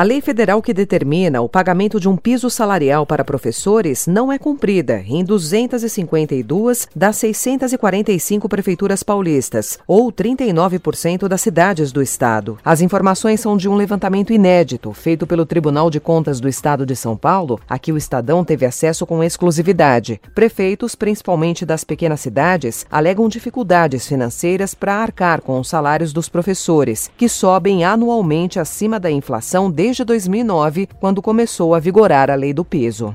A lei federal que determina o pagamento de um piso salarial para professores não é cumprida em 252 das 645 prefeituras paulistas, ou 39% das cidades do estado. As informações são de um levantamento inédito feito pelo Tribunal de Contas do Estado de São Paulo, a que o Estadão teve acesso com exclusividade. Prefeitos, principalmente das pequenas cidades, alegam dificuldades financeiras para arcar com os salários dos professores, que sobem anualmente acima da inflação desde 2009, quando começou a vigorar a lei do peso.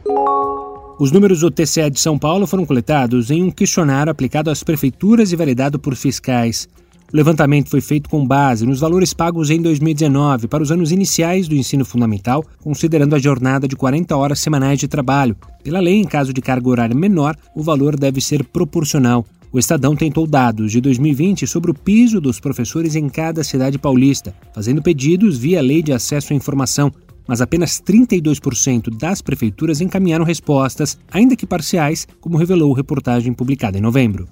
Os números do TCE de São Paulo foram coletados em um questionário aplicado às prefeituras e validado por fiscais. O levantamento foi feito com base nos valores pagos em 2019 para os anos iniciais do ensino fundamental, considerando a jornada de 40 horas semanais de trabalho. Pela lei, em caso de carga horária menor, o valor deve ser proporcional. O Estadão tentou dados de 2020 sobre o piso dos professores em cada cidade paulista, fazendo pedidos via Lei de Acesso à Informação, mas apenas 32% das prefeituras encaminharam respostas, ainda que parciais, como revelou reportagem publicada em novembro.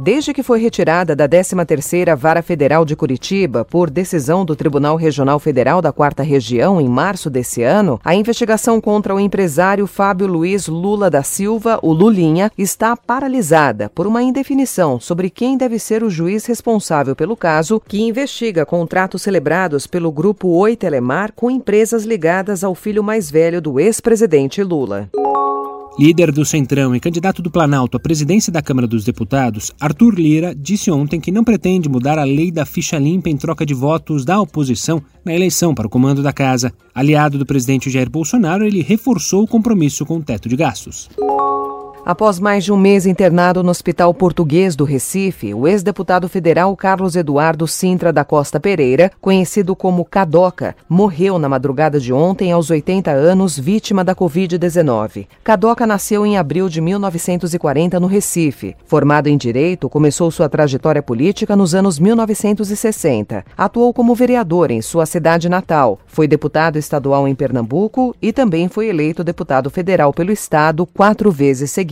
Desde que foi retirada da 13ª Vara Federal de Curitiba por decisão do Tribunal Regional Federal da Quarta Região em março desse ano, a investigação contra o empresário Fábio Luiz Lula da Silva, o Lulinha, está paralisada por uma indefinição sobre quem deve ser o juiz responsável pelo caso que investiga contratos celebrados pelo grupo Oi Telemar com empresas ligadas ao filho mais velho do ex-presidente Lula. Líder do Centrão e candidato do Planalto à presidência da Câmara dos Deputados, Arthur Lira disse ontem que não pretende mudar a lei da ficha limpa em troca de votos da oposição na eleição para o comando da casa. Aliado do presidente Jair Bolsonaro, ele reforçou o compromisso com o teto de gastos. Após mais de um mês internado no Hospital Português do Recife, o ex-deputado federal Carlos Eduardo Sintra da Costa Pereira, conhecido como Cadoca, morreu na madrugada de ontem aos 80 anos, vítima da Covid-19. Cadoca nasceu em abril de 1940 no Recife. Formado em Direito, começou sua trajetória política nos anos 1960. Atuou como vereador em sua cidade natal, foi deputado estadual em Pernambuco e também foi eleito deputado federal pelo Estado quatro vezes seguidas